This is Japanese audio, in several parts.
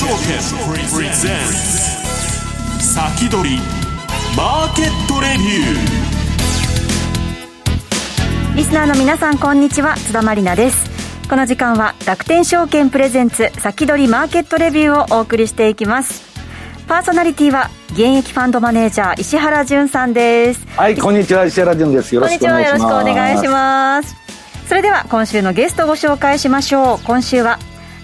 証券プレゼンツ先取りマーケットレビューリスナーの皆さんこんにちは。津田まりなです。この時間は楽天証券プレゼンツ先取りマーケットレビューをお送りしていきます。パーソナリティは現役ファンドマネージャー石原潤さんです。はいこんにちは。石原潤です。よろしくお願いします。よろしくお願いします。それでは今週のゲストをご紹介しましょう。今週は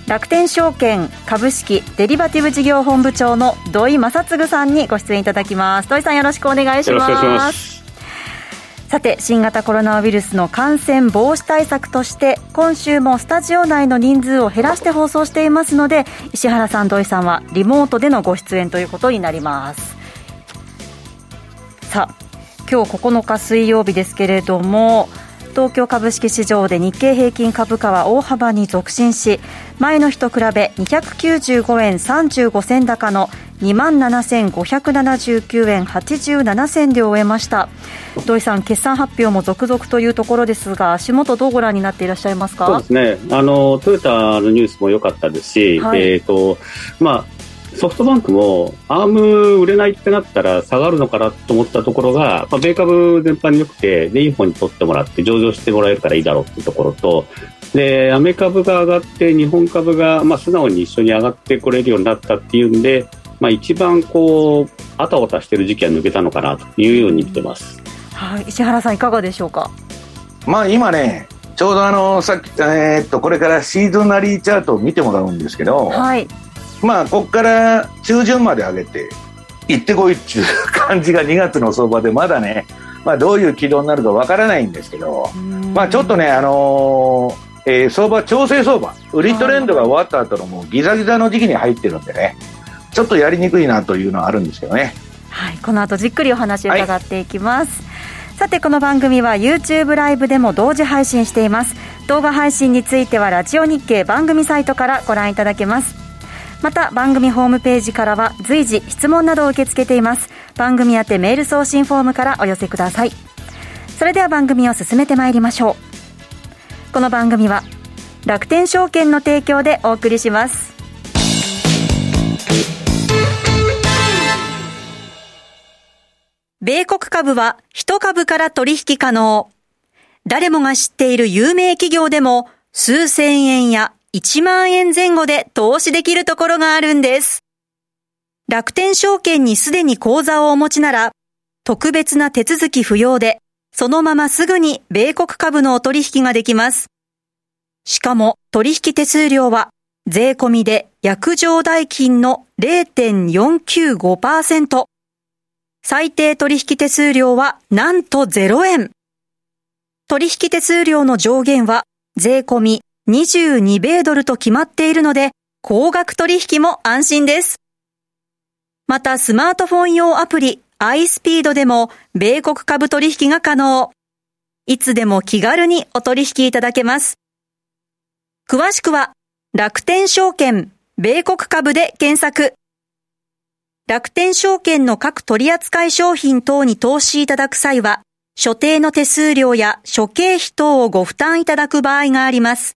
楽天証券株式デリバティブ事業本部長の土井正嗣さんにご出演いただきます。土井さんよろしくお願いします。さて新型コロナウイルスの感染防止対策として今週もスタジオ内の人数を減らして放送していますので石原さん土井さんはリモートでのご出演ということになります。さあ今日9日水曜日ですけれども東京株式市場で日経平均株価は大幅に続伸し前の日と比べ295円35銭高の2万7579円87銭で終えました。土井さん決算発表も続々というところですが足元どうご覧になっていらっしゃいますか？そうですね。あのトヨタのニュースも良かったですし、はい、えっ、ー、とまあソフトバンクもアーム売れないってなったら下がるのかなと思ったところが、まあ、米株全般に良くてでいい方に取ってもらって上場してもらえるからいいだろうっていうところとでアメ株が上がって日本株が、まあ、素直に一緒に上がってこれるようになったっていうんで、まあ、一番こうあたおたしてる時期は抜けたのかなというように見てます、はい、石原さんいかがでしょうか？まあ今ねちょうどあのさっき、えー、っとこれからシーズナリーチャートを見てもらうんですけど、はい、まあここから中旬まで上げて行ってこいっていう感じが2月の相場でまだね、まあ、どういう軌道になるかわからないんですけど、まあ、ちょっとね、あのー、えー、相場調整相場売りトレンドが終わった後のもうギザギザの時期に入ってるんでねちょっとやりにくいなというのはあるんですけどね。はい、この後じっくりお話を伺っていきます。はい、さてこの番組は YouTube ライブでも同時配信しています動画配信についてはラジオ日経番組サイトからご覧いただけますまた番組ホームページからは随時質問などを受け付けています。番組宛てメール送信フォームからお寄せください。それでは番組を進めてまいりましょう。この番組は楽天証券の提供でお送りします。米国株は1株から取引可能。誰もが知っている有名企業でも数千円や1万円前後で投資できるところがあるんです。楽天証券にすでに口座をお持ちなら、特別な手続き不要で、そのまますぐに米国株のお取引ができます。しかも取引手数料は税込みで約定代金の0.495%。最低取引手数料はなんと0円。取引手数料の上限は税込み22米ドルと決まっているので、高額取引も安心です。またスマートフォン用アプリ iSpeed でも米国株取引が可能。いつでも気軽にお取引いただけます。詳しくは楽天証券米国株で検索。楽天証券の各取扱商品等に投資いただく際は、所定の手数料や諸経費等をご負担いただく場合があります。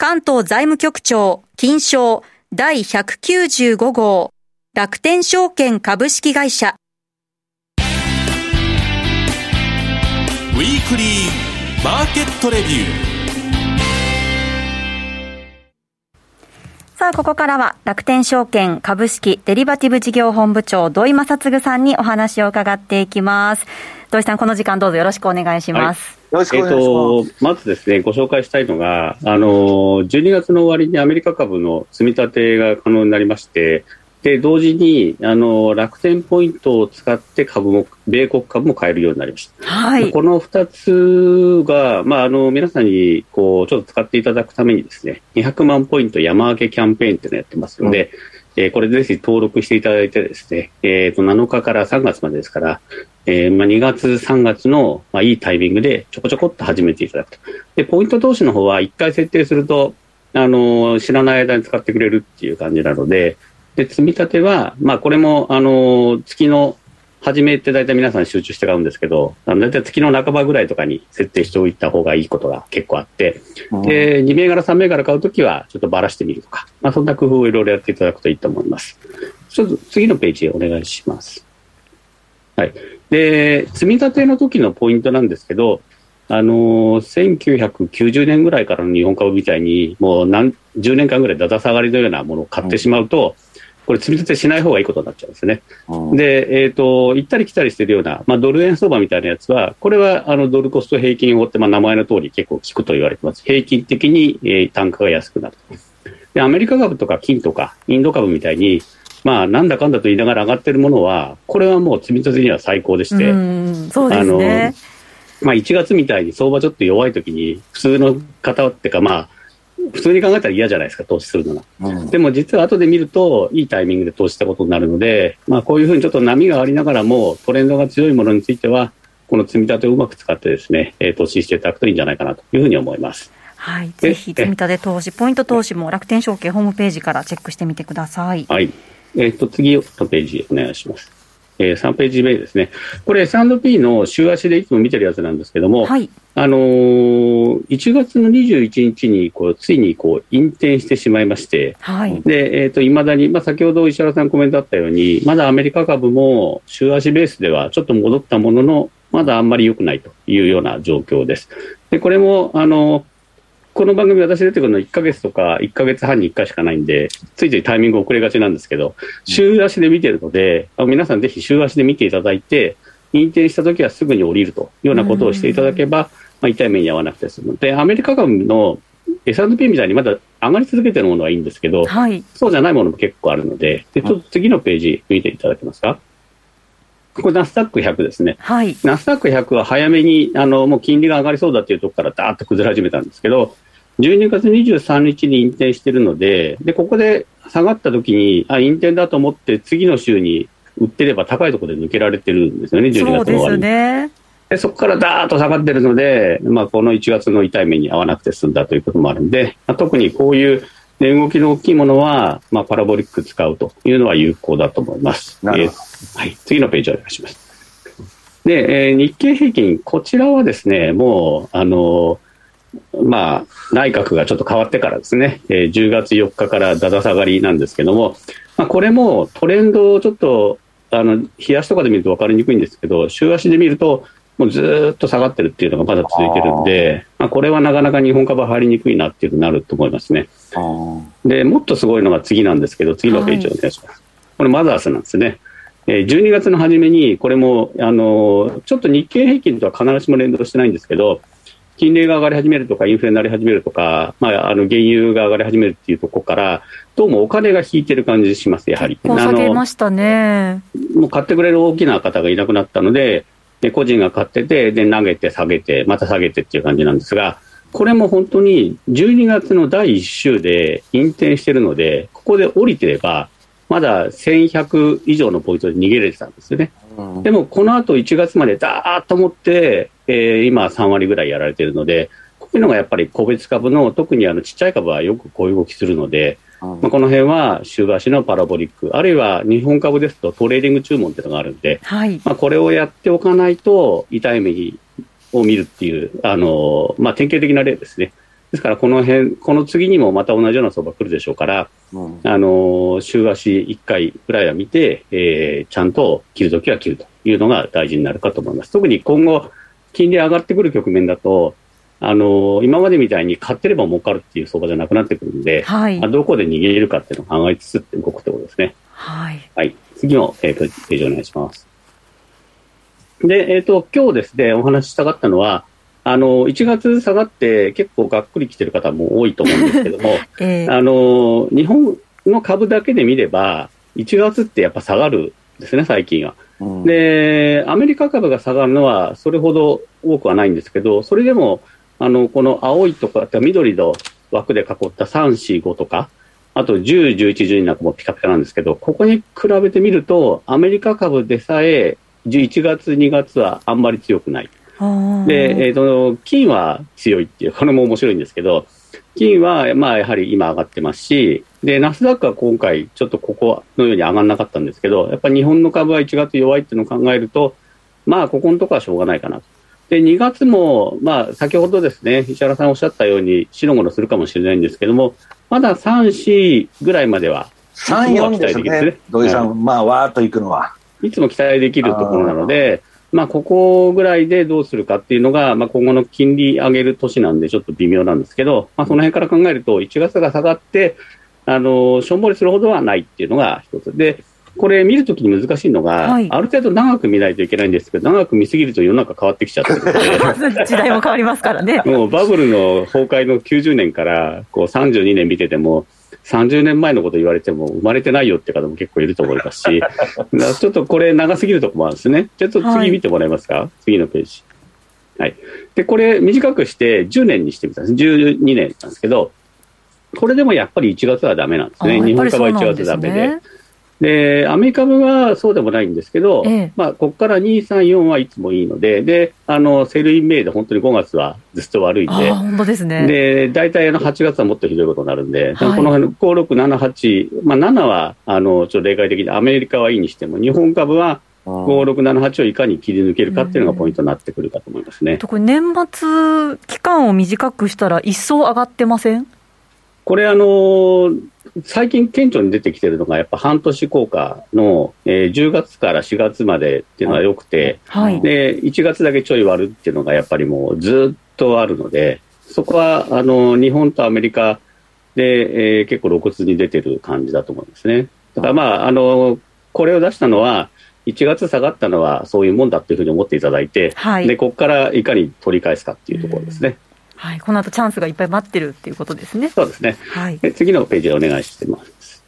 関東財務局長、金賞第195号、楽天証券株式会社。ウィークリーマーケットレビュー。さあ、ここからは楽天証券株式デリバティブ事業本部長土井正嗣さんにお話を伺っていきます。土井さん、この時間どうぞよろしくお願いします。はいよろしくお願いします。えー、とまずですね、ご紹介したいのが、あの、12月の終わりにアメリカ株の積み立てが可能になりまして、で、同時に、あの、楽天ポイントを使って株も、米国株も買えるようになりました。はい。この2つが、まあ、あの、皆さんに、こう、ちょっと使っていただくためにですね、200万ポイント山分けキャンペーンっていうのをやってますので、うんえー、これぜひ登録していただいてですね、えー、と7日から3月までですから、えーまあ、2月、3月の、まあ、いいタイミングでちょこちょこっと始めていただくと。で、ポイント投資の方は1回設定すると、あの知らない間に使ってくれるっていう感じなので、で積み立ては、まあ、これもあの月の初めって大体皆さん集中して買うんですけど、大体月の半ばぐらいとかに設定しておいた方がいいことが結構あって、で、2銘柄、3銘柄買うときはちょっとばらしてみるとか、まあ、そんな工夫をいろいろやっていただくといいと思います。ちょっと次のページお願いします。はい。で、積み立ての時のポイントなんですけど、あのー、1990年ぐらいからの日本株みたいに、もう何十年間ぐらいだだ下がりのようなものを買ってしまうと、うんこれ積み立てしない方がいいことになっちゃうんですね。うん、で、えっ、ー、と、行ったり来たりしてるような、まあ、ドル円相場みたいなやつは、これは、あの、ドルコスト平均法って、まあ、名前の通り結構効くと言われてます。平均的に、えー、単価が安くなる。で、アメリカ株とか金とか、インド株みたいに、まあ、なんだかんだと言いながら上がってるものは、これはもう積み立てには最高でして、そうですね。まあ、1月みたいに相場ちょっと弱い時に、普通の方っていうか、まあ、普通に考えたら嫌じゃないですか、投資するのが。うん、でも実は後で見ると、いいタイミングで投資したことになるので、まあこういうふうにちょっと波がありながらも、トレンドが強いものについては、この積み立てをうまく使ってですね、えー、投資していただくといいんじゃないかなというふうに思います。はい。ぜひ、積み立て投資、ポイント投資も楽天証券ホームページからチェックしてみてください。はい。えっ、ー、と、次のページお願いします。えー、3ページ目ですね。これ S&P の週足でいつも見てるやつなんですけども、はい、あのー、1月の21日にこうついにこう引転してしまいまして、はい、で、えっ、ー、と、未だに、まあ、先ほど石原さんコメントあったように、まだアメリカ株も週足ベースではちょっと戻ったものの、まだあんまり良くないというような状況です。で、これも、あのーこの番組私出てくるの1か月とか1か月半に1回しかないんで、ついついタイミング遅れがちなんですけど、週足で見てるので、皆さんぜひ週足で見ていただいて、認定したときはすぐに降りるというようなことをしていただけば、まあ、痛い目に遭わなくて済む。で、アメリカ株の S&P みたいにまだ上がり続けてるものはいいんですけど、はい、そうじゃないものも結構あるので、でちょっと次のページ見ていただけますか？これナスダック100ですね。はい。ナスダック100は早めに、あの、もう金利が上がりそうだっていうところからダーッと崩れ始めたんですけど、12月23日に引転してるので、で、ここで下がった時に、あ、引転だと思って、次の週に売ってれば高いところで抜けられてるんですよね、12月の終わりに。ね。でそこからダーッと下がってるので、まあ、この1月の痛い目に合わなくて済んだということもあるんで、まあ、特にこういう値動きの大きいものは、まあ、パラボリック使うというのは有効だと思います。えー、はい、次のページお願いします。で、えー、日経平均、こちらはですね、もう、あのーまあ、内閣がちょっと変わってからですね、えー、10月4日からだだ下がりなんですけども、まあ、これもトレンドをちょっと、あの、冷やしとかで見ると分かりにくいんですけど、週足で見ると、もうずっと下がってるっていうのがまだ続いてるんで、まあ、これはなかなか日本株は入りにくいなっていうふうになると思いますね。で、もっとすごいのが次なんですけど、次のページお願いします。はい、これマザースなんですね。12月の初めに、これも、あの、ちょっと日経平均とは必ずしも連動してないんですけど、金利が上がり始めるとか、インフレになり始めるとか、まあ、あの原油が上がり始めるっていうところから、どうもお金が引いてる感じします、やはり。下げましたね。もう買ってくれる大きな方がいなくなったので、で個人が買ってて、で、投げて下げて、また下げてっていう感じなんですが、これも本当に12月の第1週で引転してるので、ここで降りてれば、まだ1100以上のポイントで逃げれてたんですよね。うん、でも、この後1月までだーっと持って、えー、今3割ぐらいやられているので、こういうのがやっぱり個別株の、特にあのちっちゃい株はよくこういう動きするので、うん、まあ、この辺は週足のパラボリック、あるいは日本株ですとトレーリング注文っていうのがあるんで、はい、まあ、これをやっておかないと痛い目を見るっていう、あのまあ、典型的な例ですね。ですから、この辺、この次にもまた同じような相場来るでしょうから、うん、あの、週足1回ぐらいは見て、えー、ちゃんと切るときは切るというのが大事になるかと思います。特に今後、金利上がってくる局面だと、あの、今までみたいに買ってれば儲かるっていう相場じゃなくなってくるんで、はい、どこで逃げれるかっていうのを考えつつ動くってことですね。はい。はい。次の、えーと、ページお願いします。で、えっ、ー、と、今日ですね、お話ししたかったのは、あの、1月下がって結構がっくり来てる方も多いと思うんですけども、えー、あの、日本の株だけで見れば、1月ってやっぱ下がるんですね、最近は。うん、で、アメリカ株が下がるのはそれほど多くはないんですけど、それでも、あの、この青いとか、緑の枠で囲った3、4、5とか、あと10、11、12なんかもピカピカなんですけど、ここに比べてみると、アメリカ株でさえ、11月、2月はあんまり強くない。で、えーと、金は強いっていう、これも面白いんですけど、金はまあやはり今上がってますし、で、ナスダックは今回、ちょっとここのように上がらなかったんですけど、やっぱり日本の株は1月弱いっていうのを考えると、まあ、ここのところはしょうがないかなと。で、2月も、まあ、先ほどですね、石原さんおっしゃったように、白黒するかもしれないんですけども、まだ3、4ぐらいまでは、3、4ですね、土井さん、まあ、わーっといくのは。いつも期待できるところなので、まあ、ここぐらいでどうするかっていうのが、まあ、今後の金利上げる年なんで、ちょっと微妙なんですけど、まあ、その辺から考えると、1月が下がって、あの、しょんぼりするほどはないっていうのが一つ。で、これ見るときに難しいのが、はい、ある程度長く見ないといけないんですけど、長く見すぎると世の中変わってきちゃってるので 時代も変わりますからね。もうバブルの崩壊の90年からこう32年見てても、30年前のこと言われても生まれてないよって方も結構いると思いますし、ちょっとこれ長すぎるとこもあるんですね。ちょっと次見てもらえますか、はい、次のページ。はい。で、これ短くして10年にしてみたんです。12年なんですけど、これでもやっぱり1月はダメなんですね。日本株は1月ダメで。で、アメリカ株はそうでもないんですけど、ええ、まあ、ここから2、3、4はいつもいいので、で、あの、 Sell in May で本当に5月はずっと悪いんで、本当ですね。で、大体あの8月はもっとひどいことになるんで、はい、この辺の5、6、7、8、まあ、7は、あの、ちょっと例外的にアメリカはいいにしても、日本株は、5、6、7、8をいかに切り抜けるかっていうのがポイントになってくるかと思いますね。これ年末期間を短くしたら一層上がってません？これあの最近顕著に出てきてるのが、やっぱ半年効果の、えー、10月から4月までっていうのはよくて、はい、で、1月だけちょい割るっていうのがやっぱりもうずっとあるので、そこは、あの、日本とアメリカで、えー、結構露骨に出てる感じだと思うんですね。だからまあ、あの、これを出したのは、1月下がったのはそういうもんだっていうふうに思っていただいて、はい、で、ここからいかに取り返すかっていうところですね。はい、この後チャンスがいっぱい待ってるっていうことですね。そうですね。はい。次のページでお願いしてます。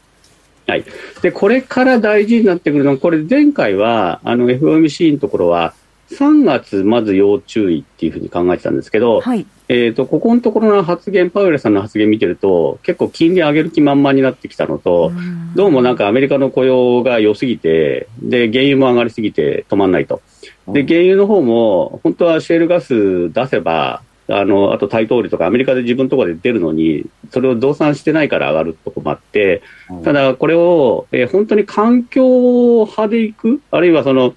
はい。で、これから大事になってくるのは、これ前回は、あの、FOMC のところは、3月まず要注意っていうふうに考えてたんですけど、はい、えっ、ー、と、ここのところの発言、パウエルさんの発言見てると、結構金利上げる気満々になってきたのと、どうもなんかアメリカの雇用が良すぎて、で、原油も上がりすぎて止まんないと。で、原油の方も、本当はシェールガス出せば、あの、あと大統領とかアメリカで自分のところで出るのに、それを増産してないから上がるとこもあって、ただこれを、えー、本当に環境派でいく、あるいはその、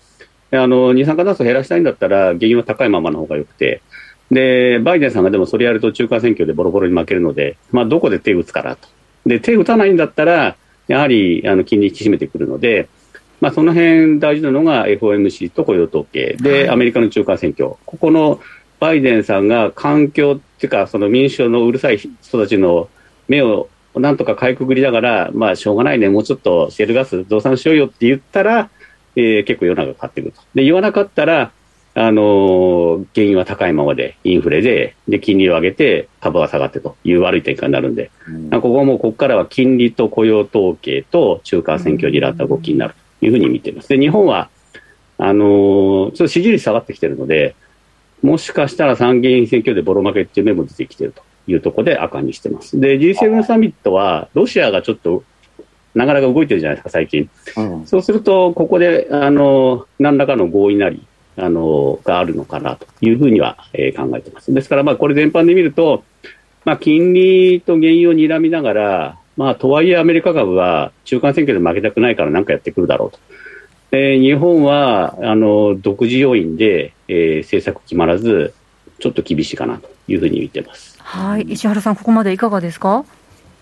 あの、二酸化炭素を減らしたいんだったら、原油は高いままの方がよくて、で、バイデンさんがでもそれやると中間選挙でボロボロに負けるので、まあ、どこで手打つからと。で、手打たないんだったら、やはり、あの、金利引き締めてくるので、まあ、その辺大事なのが FOMC と雇用統計。で、アメリカの中間選挙。ここのバイデンさんが環境っていうか、その民主党のうるさい人たちの目をなんとかかいくぐりながら、まあ、しょうがないね、もうちょっとシェルガス増産しようよって言ったら、えー、結構世の中買ってくると。で、言わなかったら、あのー、原油は高いままで、インフレで、で、金利を上げて、株が下がってという悪い展開になるんで、うん、ここはもう、ここからは金利と雇用統計と中間選挙にらった動きになるというふうに見ています。で、日本は、あのー、ちょっと支持率下がってきてるので、もしかしたら参議院選挙でボロ負けっていう面も出てきているというところで赤にしてます。で、G7 サミットは、ロシアがちょっと、なかなか動いてるじゃないですか、最近。うん、そうすると、ここで、あの、何らかの合意なり、あの、があるのかなというふうには、えー、考えてます。ですから、まあ、これ全般で見ると、まあ、金利と原油を睨みながら、まあ、とはいえアメリカ株は中間選挙で負けたくないから何かやってくるだろうと。えー、日本はあの独自要因で、えー、政策決まらず、ちょっと厳しいかなというふうに見てます。はい、石原さん、ここまでいかがですか？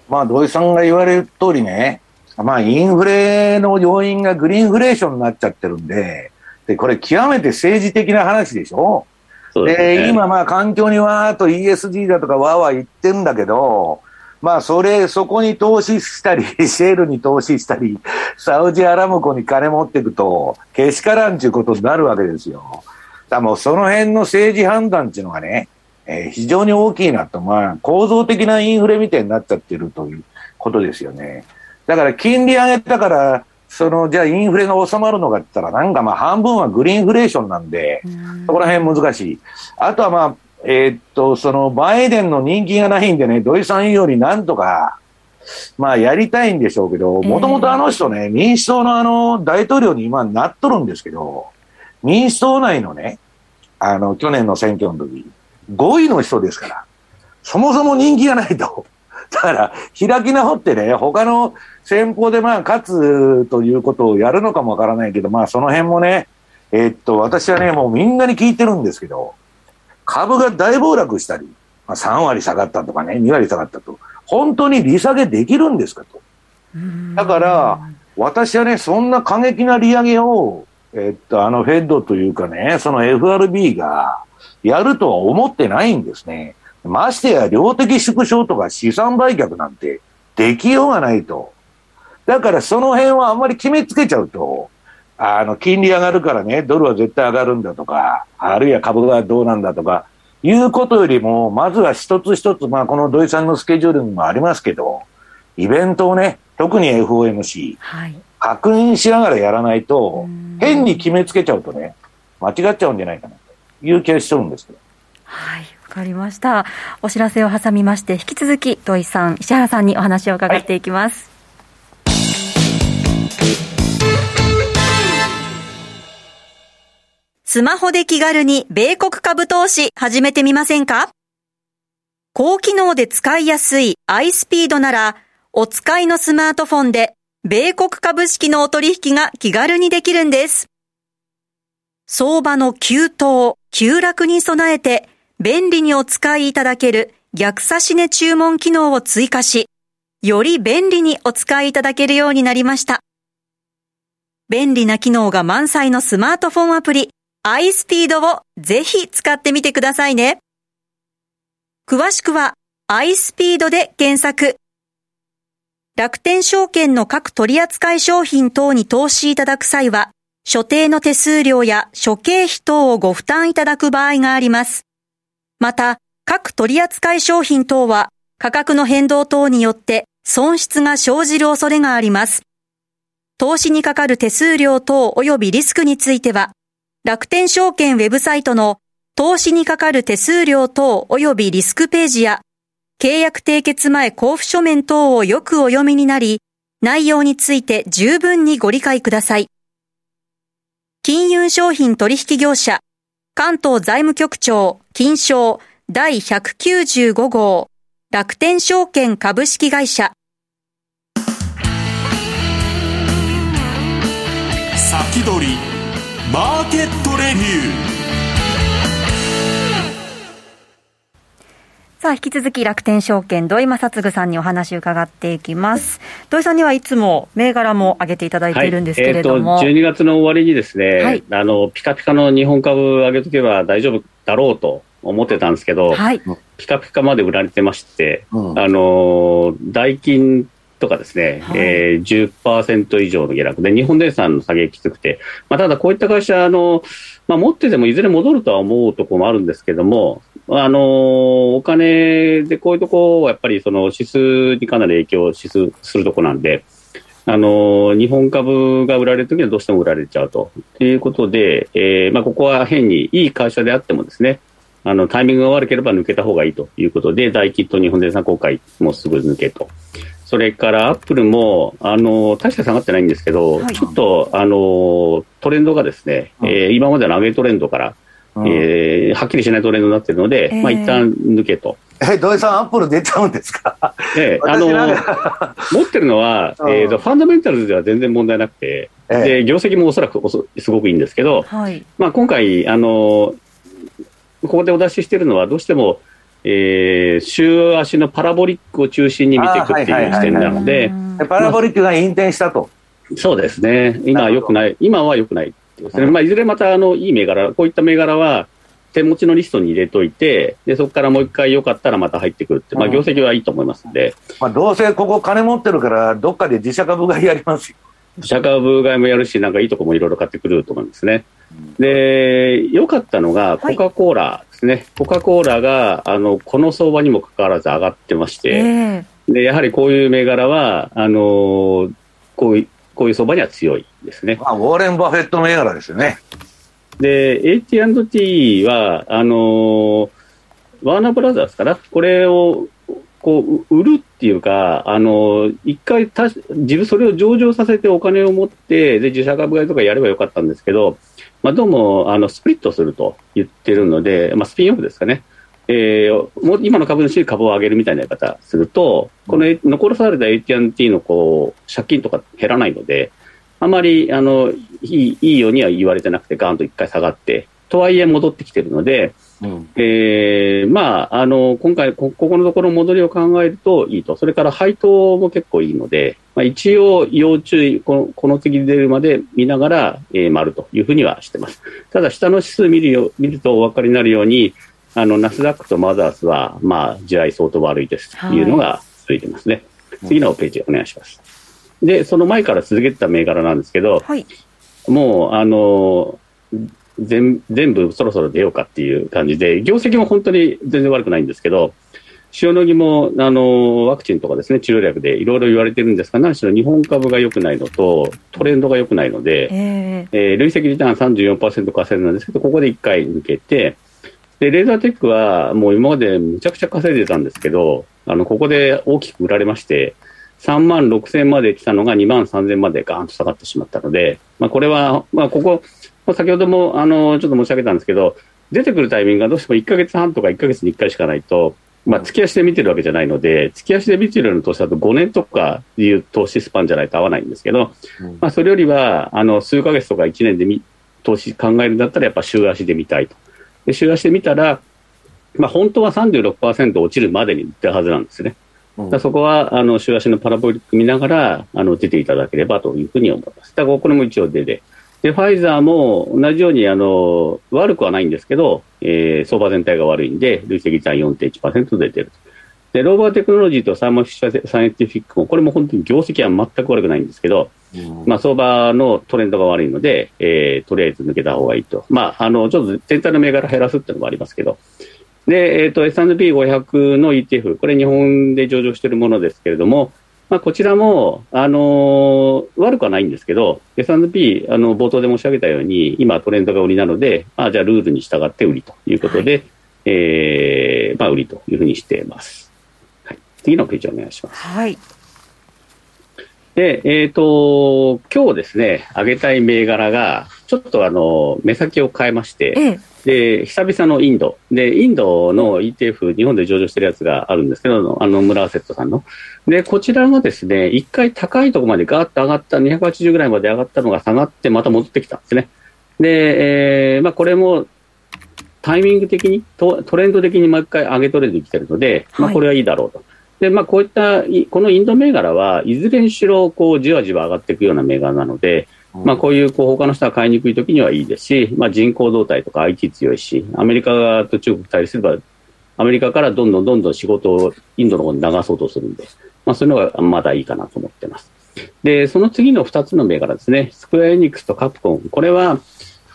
まあ、土井さんが言われる通りね、まあ、インフレの要因がグリーンフレーションになっちゃってるんで、で、これ極めて政治的な話でしょ？で、ね、今まあ環境にわーっと ESG だとかわーわー言ってるんだけど、まあ、それ、そこに投資したり、シェールに投資したり、サウジアラムコに金持っていくと、けしからんちゅうことになるわけですよ。だもうその辺の政治判断っていうのがね、えー、非常に大きいなと、まあ、構造的なインフレみたいになっちゃってるということですよね。だから、金利上げたから、その、じゃあインフレが収まるのかって言ったら、なんかまあ半分はグリーンフレーションなんで、そこら辺難しい。あとはまあ、えー、っと、そのバイデンの人気がないんでね、土井さんようになんとか、まあやりたいんでしょうけど、もともとあの人ね、民主党のあの大統領に今なっとるんですけど、民主党内のね、あの、去年の選挙の時、5位の人ですから、そもそも人気がないと。だから、開き直ってね、他の戦法でまあ勝つということをやるのかもわからないけど、まあその辺もね、えー、っと、私はね、もうみんなに聞いてるんですけど、株が大暴落したり、まあ、3割下がったとかね、2割下がったと、本当に利下げできるんですかと。だから、私はね、そんな過激な利上げを、えっと、あのフェッドというかね、その FRB がやるとは思ってないんですね。ましてや量的縮小とか資産売却なんてできようがないと。だからその辺はあんまり決めつけちゃうと、あの、金利上がるからね、ドルは絶対上がるんだとか、あるいは株がどうなんだとか、いうことよりも、まずは一つ一つ、まあこの土井さんのスケジュールにもありますけど、イベントをね、特に FOMC、はい、確認しながらやらないと、変に決めつけちゃうとね、間違っちゃうんじゃないかなという気がしとるんですけど。はい。わかりました。お知らせを挟みまして、引き続き土井さん、石原さんにお話を伺っていきます。はい、スマホで気軽に米国株投資始めてみませんか？高機能で使いやすい iSpeed なら、お使いのスマートフォンで米国株式のお取引が気軽にできるんです。相場の急騰、急落に備えて便利にお使いいただける逆差し値注文機能を追加し、より便利にお使いいただけるようになりました。便利な機能が満載のスマートフォンアプリ iSpeed をぜひ使ってみてくださいね。詳しくは iSpeed で検索。楽天証券の各取扱商品等に投資いただく際は、所定の手数料や諸経費等をご負担いただく場合があります。また、各取扱商品等は価格の変動等によって損失が生じる恐れがあります。投資にかかる手数料等及びリスクについては、楽天証券ウェブサイトの投資にかかる手数料等及びリスクページや、契約締結前交付書面等をよくお読みになり、内容について十分にご理解ください。金融商品取引業者関東財務局長、金賞第195号、楽天証券株式会社。先取り、マーケットレビュー。さあ、引き続き楽天証券、土井正嗣さんにお話を伺っていきます。土井さんにはいつも銘柄も上げていただいているんですけれども。はい、えー、12月の終わりにですね、はい、あの、ピカピカの日本株上げとけば大丈夫だろうと思ってたんですけど、はい、ピカピカまで売られてまして、うん、あの、代金とかですね、はい。えー、10%以上の下落。で、日本電産の下げきつくて、まあ、ただこういった会社、あのまあ、持っててもいずれ戻るとは思うところもあるんですけども、あのお金でこういうところはやっぱりその指数にかなり影響するところなんで、あの日本株が売られるときはどうしても売られちゃうと。いうことで、えーまあ、ここは変にいい会社であってもですね、あのタイミングが悪ければ抜けた方がいいということで、大キット日本電産公開もすぐ抜けと。それからアップルも、あの、大して下がってないんですけど、はい、ちょっと、あの、トレンドがですね、うん、えー、今までの上げトレンドから、うん、えー、はっきりしないトレンドになっているので、えー、まあ一旦抜けと。え、土井さん、アップル出ちゃうんですか？ええ、あの、持ってるのは、えーと、ファンダメンタルズでは全然問題なくて、えー、で、業績もおそらくおそすごくいいんですけど、はい、まあ今回、あの、ここでお出ししているのは、どうしても、えー、週足のパラボリックを中心に見ていくっていう視点なので、パラボリックが引転したと。そうですね、今はよくない、今はよくないですね、まあ、いずれまたあのいい銘柄、こういった銘柄は手持ちのリストに入れといて、でそこからもう一回よかったらまた入ってくるって、まあ、業績はいいと思いますんで、まあ、どうせここ、金持ってるから、どっかで自社株買いやりますよ。自社株買いもやるし、なんかいいとこもいろいろ買ってくると思うんですね。で、良かったのが、コカ・コーラですね、はい、コカ・コーラがあのこの相場にもかかわらず上がってまして、えー、でやはりこういう銘柄はあのこういうこういう相場には強いですね。まあ、ウォーレン・バフェット銘柄ですよね。で、AT&T は、あのワーナーブラザーズかな、これをこう売るっていうか、あの一回た自分それを上場させてお金を持ってで自社株買いとかやればよかったんですけど、まあ、どうもあのスプリットすると言ってるので、まあ、スピンオフですかね、えー、もう今の株主に株を上げるみたいなやり方すると、この残された AT&T のこう借金とか減らないので、あまりあのいいいいようには言われてなくて、ガーンと一回下がって、とはいえ戻ってきてるので、うん、えー、まあ、あの今回こ、ここのところ戻りを考えるといいと、それから配当も結構いいので、まあ、一応、要注意この、この次出るまで見ながら、えー、丸というふうにはしてます。ただ、下の指数見るよ見るとお分かりになるように、あのナスダックとマザーズは、まあ、地合い相当悪いですというのが続いてますね。はい、次のページお願いします。で、その前から続けてた銘柄なんですけど、はい、もう、あの全全部そろそろ出ようかっていう感じで、業績も本当に全然悪くないんですけど、塩野義もあのワクチンとかですね治療薬でいろいろ言われてるんですが、何しろ日本株が良くないのと、トレンドが良くないので、えー、えー、累積リターン34%稼いなんですけど、ここで1回抜けて、でレーザーテックはもう今までむちゃくちゃ稼いでたんですけど、あのここで大きく売られまして、3万6000まで来たのが2万3000までガーンと下がってしまったので、まあ、これは、まあ、ここ、先ほどもあのちょっと申し上げたんですけど、出てくるタイミングがどうしても1か月半とか1か月に1回しかないと、まあ、月足で見てるわけじゃないので、月足で見てるような投資だと5年とかいう投資スパンじゃないと合わないんですけど、まあ、それよりはあの数か月とか1年で投資考えるんだったら、やっぱ週足で見たいと。で週足で見たら、まあ、本当は36%落ちるまでに売ってるはずなんですね。だそこはあの週足のパラボリック見ながらあの出ていただければというふうに思います。だからこれも一応出で。で、ファイザーも同じようにあの悪くはないんですけど、えー、相場全体が悪いんで、累積率は4.1%出てる。で、ローバーテクノロジーとサーモフィッシャーサイエンティフィックも、これも本当に業績は全く悪くないんですけど、うん、まあ、相場のトレンドが悪いので、えー、とりあえず抜けた方がいいと。まあ、あの、ちょっと全体の銘柄減らすっていうのもありますけど、で、えっ、ー、と、S&P500 の ETF、これ日本で上場しているものですけれども、まあ、こちらも、あのー、悪くはないんですけど、S&P、あの、冒頭で申し上げたように、今トレンドが売りなので、まあ、じゃあルールに従って売りということで、はい、えー、まあ、売りというふうにしています。はい。次のページお願いします。はい。で、えっ、ー、と、今日ですね、上げたい銘柄が、ちょっとあの、目先を変えまして、ええで、久々のインド。で、インドの ETF、日本で上場してるやつがあるんですけど、あの、村アセットさんの。で、こちらがですね、一回高いところまでガーッと上がった、280ぐらいまで上がったのが下がって、また戻ってきたんですね。で、えー、まあ、これも、タイミング的にト、トレンド的にもう一回上げトレンドに来てるので、まあ、これはいいだろうと。はいで、まあ、こういった、このインド銘柄はいずれにしろ、こう、じわじわ上がっていくような銘柄なので、まあ、こういうこう他の人が買いにくい時にはいいですし、まあ、人口動態とか IT 強いし、アメリカと中国対立すれば、アメリカからどんどんどんどん仕事をインドの方に流そうとするんで、まあ、そういうのがまだいいかなと思ってます。で、その次の2つの銘柄ですね、スクエアエニックスとカプコン、これは、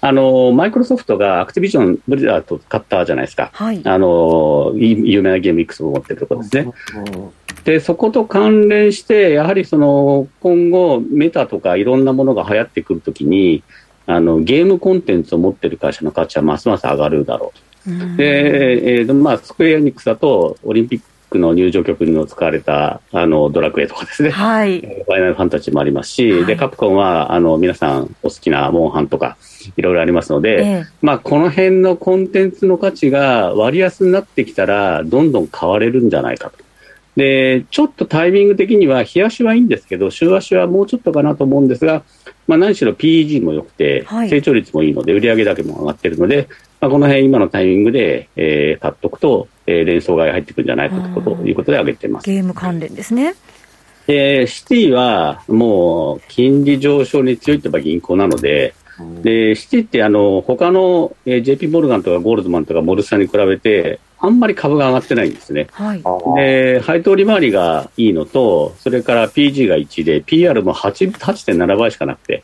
あのマイクロソフトがアクティビジョン、ブリザード買ったじゃないですか、はい、あの有名なゲームいくつも持ってるところですね。でそこと関連して、やはりその今後、メタとかいろんなものが流行ってくるときにあの、ゲームコンテンツを持ってる会社の価値はますます上がるだろうと。で、えーまあ、スクエアエニックスだと、オリンピックの入場曲にも使われたあのドラクエとかですね、はい、ファイナルファンタジーもありますし、はい、でカプコンはあの皆さんお好きなモンハンとか、いろいろありますので、えー、まあ、この辺のコンテンツの価値が割安になってきたら、どんどん買われるんじゃないかと。で、ちょっとタイミング的には、日足はいいんですけど、週足はもうちょっとかなと思うんですが、まあ、何しろ PEG も良くて、成長率もいいので、売上だけも上がってるので、まあ、この辺今のタイミングで、えー、買っとくと、えー、連想買い入ってくるんじゃないかというこということで挙げてます。ゲーム関連ですね。で、シティはもう金利上昇に強いといえば銀行なので、で、シティってあの、他の、えー、JP モルガンとかゴールドマンとかモルスタに比べて、あんまり株が上がってないんですね。はい、で、配当利回りがいいのと、それから PG が1で、PR も8.7倍しかなくて、うん、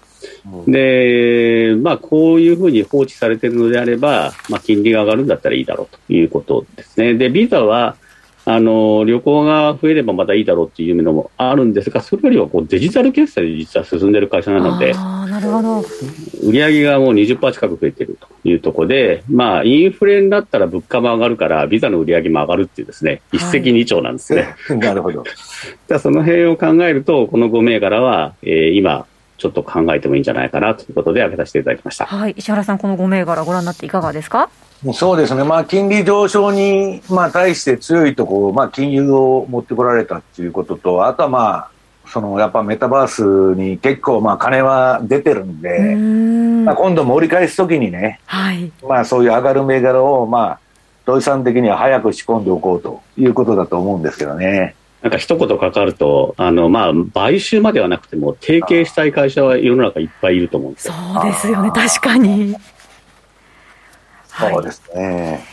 で、まあ、こういうふうに放置されているのであれば、まあ、金利が上がるんだったらいいだろうということですね。で、ビザは、あの旅行が増えればまたいいだろうっていうのもあるんですが、それよりはこうデジタル決済で実は進んでる会社なので、あなるほど売上がもう20%近く増えてるというところで、まあ、インフレになったら物価も上がるから、ビザの売上も上がるっていうですね、一石二鳥なんですね。はい、なるほど。じゃその辺を考えると、この5銘柄は、えー、今、ちょっと考えてもいいんじゃないかなということで、挙げさせていただきました。はい、石原さん、この5銘柄ご覧になっていかがですか？そうですね、まあ、金利上昇に、まあ、対して強いところ、まあ、金融を持ってこられたっていうことと、あとはまあ、そのやっぱメタバースに結構まあ金は出てるんで、ん。まあ、今度盛り返すときにね、はい、まあそういう上がる銘柄をまあ土井さん的には早く仕込んでおこうということだと思うんですけどね。なんか一言かかると、あの、まあ、買収まではなくても、提携したい会社は世の中いっぱいいると思うんですそうですよね、確かに。そうですね。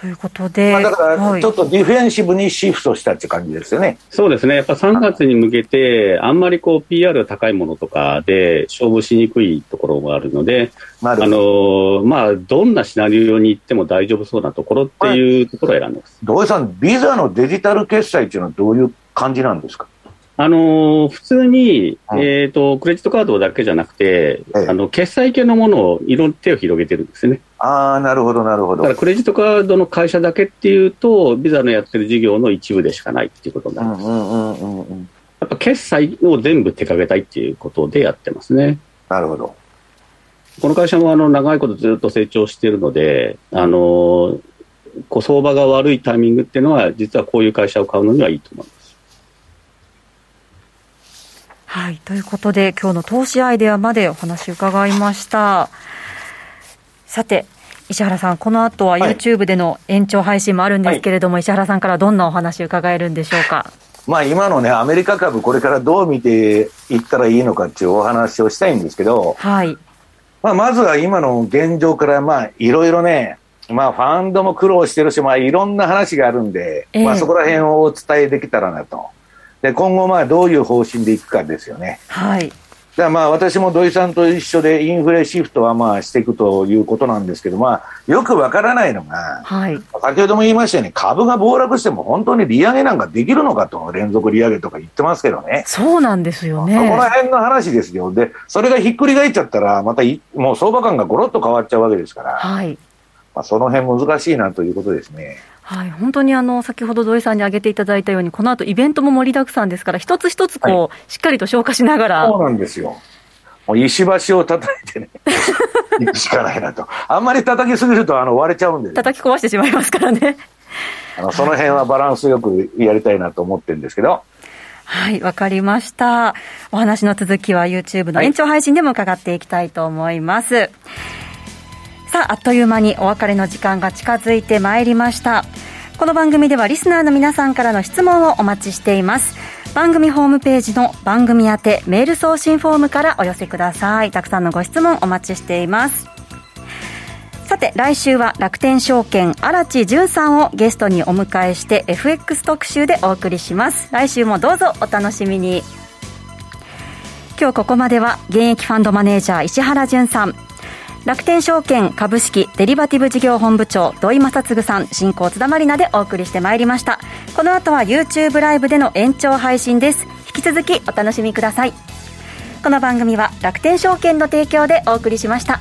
ということで、まあ、だからちょっとディフェンシブにシフトしたって感じですよね。そうですね。やっぱ3月に向けて、あんまりこう PR 高いものとかで勝負しにくいところがあるので、あのまあ、どんなシナリオに行っても大丈夫そうなところっていうところを選んでます。土井さん、ビザのデジタル決済っていうのはどういう感じなんですか？あの普通に、えーと、クレジットカードだけじゃなくて、ええ、あの決済系のものをいろ手を広げてるんですね。ああ、なるほど、なるほど。だからクレジットカードの会社だけっていうと、ビザのやってる事業の一部でしかないっていうことになります。やっぱ決済を全部手掛けたいっていうことでやってますね。なるほど。この会社もあの長いことずっと成長しているので、あのこ相場が悪いタイミングっていうのは、実はこういう会社を買うのにはいいと思います。はい。ということで、今日の投資アイデアまでお話伺いました。さて、石原さん、この後は YouTube での延長配信もあるんですけれども、はい、石原さんからどんなお話伺えるんでしょうか？まあ今のね、アメリカ株、これからどう見ていったらいいのかっていうお話をしたいんですけど、はい。まあまずは今の現状から、まあいろいろね、まあファンドも苦労してるし、まあいろんな話があるんで、えー、まあそこら辺をお伝えできたらなと。で今後、まあどういう方針でいくかですよね。はい、だまあ私も土井さんと一緒でインフレシフトはまあしていくということなんですけど、まあ、よくわからないのが、はい、先ほども言いましたように株が暴落しても本当に利上げなんかできるのかと連続利上げとか言ってますけどね。そうなんですよね。そこら辺の話ですよ。でそれがひっくり返っちゃったらまたもう相場感がごろっと変わっちゃうわけですから、はい。まあ、その辺難しいなということですね。はい、本当にあの先ほど土井さんに挙げていただいたように、この後イベントも盛りだくさんですから、一つ一つこう、はい、しっかりと消化しながら。そうなんですよ。もう石橋を叩いてね、行くしかないなと。あんまり叩きすぎるとあの割れちゃうんで、ね、叩き壊してしまいますからね。あのその辺はバランスよくやりたいなと思ってるんですけど。はい、わかりました。お話の続きは YouTube の延長配信でも伺っていきたいと思います。はいさあ、あっという間にお別れの時間が近づいてまいりました。この番組ではリスナーの皆さんからの質問をお待ちしています。番組ホームページの番組宛てメール送信フォームからお寄せください。たくさんのご質問お待ちしています。さて、来週は楽天証券荒地淳さんをゲストにお迎えして FX 特集でお送りします。来週もどうぞお楽しみに。今日ここまでは現役ファンドマネージャー石原淳さん、楽天証券株式デリバティブ事業本部長土井正嗣さん進行津田まりなでお送りしてまいりました。この後は YouTube ライブでの延長配信です。引き続きお楽しみください。この番組は楽天証券の提供でお送りしました。